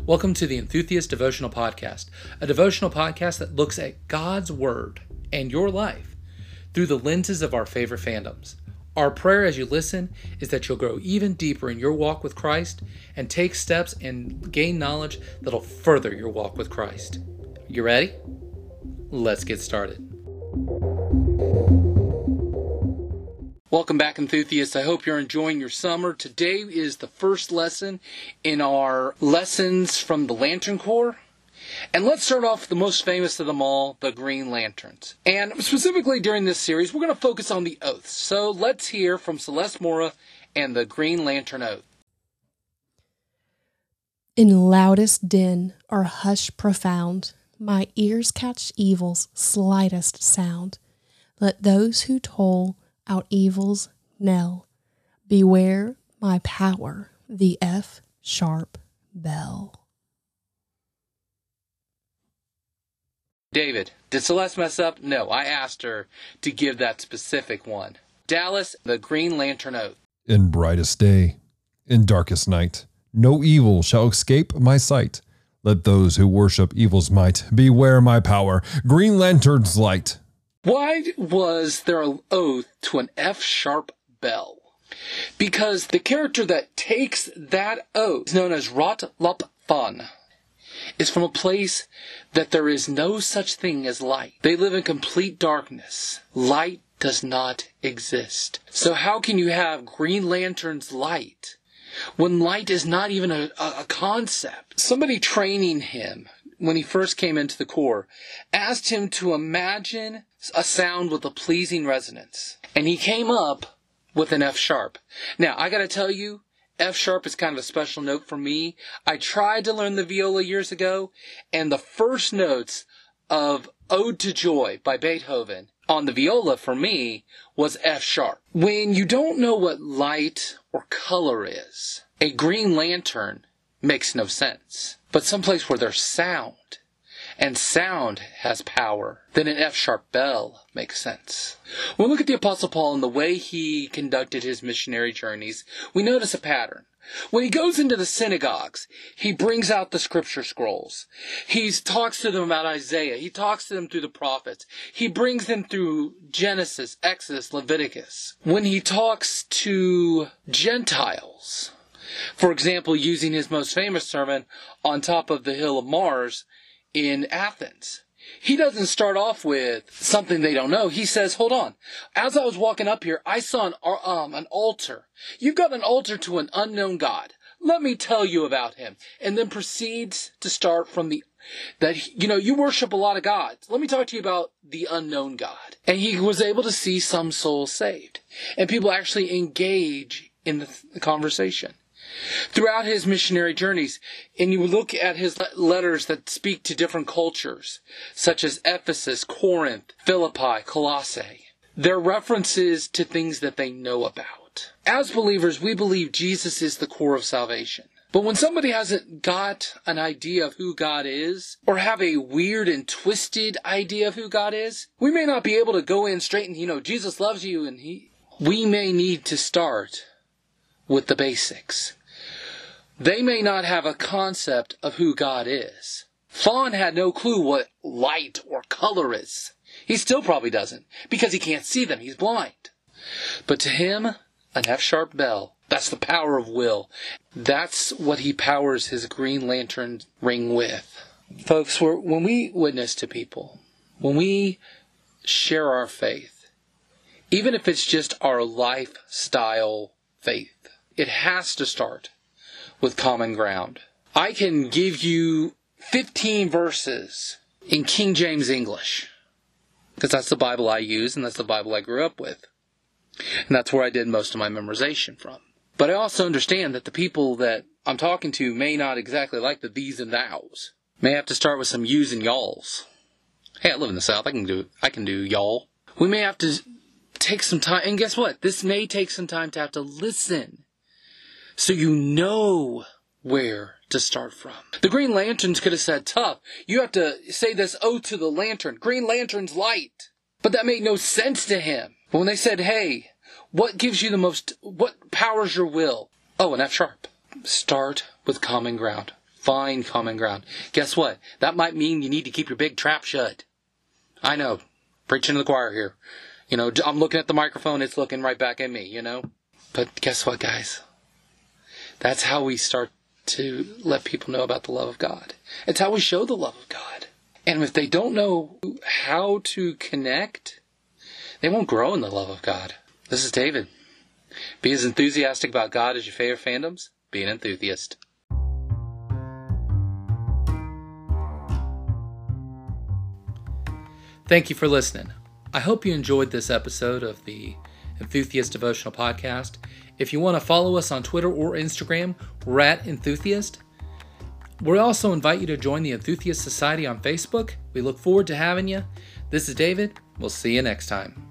Welcome to the Enthusiast Devotional Podcast, a devotional podcast that looks at God's Word and your life through the lenses of our favorite fandoms. Our prayer as you listen is that you'll grow even deeper in your walk with Christ and take steps and gain knowledge that'll further your walk with Christ. You ready? Let's get started. Welcome back, enthusiasts. I hope you're enjoying your summer. Today is the first lesson in our lessons from the Lantern Corps. And let's start off the most famous of them all, the Green Lanterns. And specifically during this series, we're going to focus on the oaths. So let's hear from Celeste Mora and the Green Lantern Oath. In loudest din or hush profound, my ears catch evil's slightest sound. Let those who toll out evil's knell. Beware my power, the F sharp bell. David, did Celeste mess up? No, I asked her to give that specific one. Dallas, the Green Lantern Oath. In brightest day, in darkest night, no evil shall escape my sight. Let those who worship evil's might beware my power, Green Lantern's light. Why was there an oath to an F sharp bell? Because the character that takes that oath is known as Rot Lop Fan. Is from a place that there is no such thing as light. They live in complete darkness. Light does not exist. So how can you have Green Lantern's light when light is not even a, a, concept? Somebody training him when he first came into the Corps, asked him to imagine a sound with a pleasing resonance. And he came up with an F sharp. Now, I gotta tell you, F sharp is kind of a special note for me. I tried to learn the viola years ago, and the first notes of Ode to Joy by Beethoven on the viola for me was F sharp. When you don't know what light or color is, a green lantern makes no sense. But someplace where there's sound, and sound has power, then an F sharp bell makes sense. When we look at the Apostle Paul and the way he conducted his missionary journeys, we notice a pattern. When he goes into the synagogues, he brings out the scripture scrolls. He talks to them about Isaiah. He talks to them through the prophets. He brings them through Genesis, Exodus, Leviticus. When he talks to Gentiles, for example, using his most famous sermon on top of the hill of Mars in Athens. He doesn't start off with something they don't know. He says, hold on. As I was walking up here, I saw an, um, an altar. You've got an altar to an unknown God. Let me tell you about him. And then proceeds to start from the that you know you worship a lot of gods let me talk to you about the unknown god and he was able to see some souls saved and people actually engage in the, the conversation throughout his missionary journeys. And you look at his letters that speak to different cultures, such as Ephesus, Corinth, Philippi, Colossae. They're references to things that they know about. As believers, we believe Jesus is the core of salvation. But when somebody hasn't got an idea of who God is, or have a weird and twisted idea of who God is, we may not be able to go in straight and, you know, Jesus loves you and he, we may need to start with the basics. They may not have a concept of who God is. Fawn had no clue what light or color is. He still probably doesn't, because he can't see them. He's blind. But to him, an F sharp bell. That's the power of will. That's what he powers his Green Lantern ring with. Folks, when we witness to people, when we share our faith, even if it's just our lifestyle faith, it has to start with common ground. I can give you 15 verses in King James English because that's the Bible I use and that's the Bible I grew up with. And that's where I did most of my memorization from. But I also understand that the people that I'm talking to may not exactly like the these and thous. May have to start with some yous and y'alls. Hey, I live in the South. I can do I can do y'all. We may have to take some time and guess what? This may take some time to have to listen so you know where to start from. The Green Lanterns could have said, tough, you have to say this ode to the lantern. Green Lantern's light. But that made no sense to him. But when they said, hey, what gives you the most, what powers your will? Oh, an F sharp. Start with common ground. find common ground. Guess what? That might mean you need to keep your big trap shut. I know. Preaching to the choir here. You know, I'm looking at the microphone, it's looking right back at me, you know? But guess what, guys? That's how we start to let people know about the love of God. It's how we show the love of God. And if they don't know how to connect, they won't grow in the love of God. This is David. Be as enthusiastic about God as your favorite fandoms. Be an enthusiast. Thank you for listening. I hope you enjoyed this episode of the Enthusiast Devotional Podcast. If you want to follow us on Twitter or Instagram, we're at Enthusiast. We also invite you to join the Enthusiast Society on Facebook. We look forward to having you. This is David. We'll see you next time.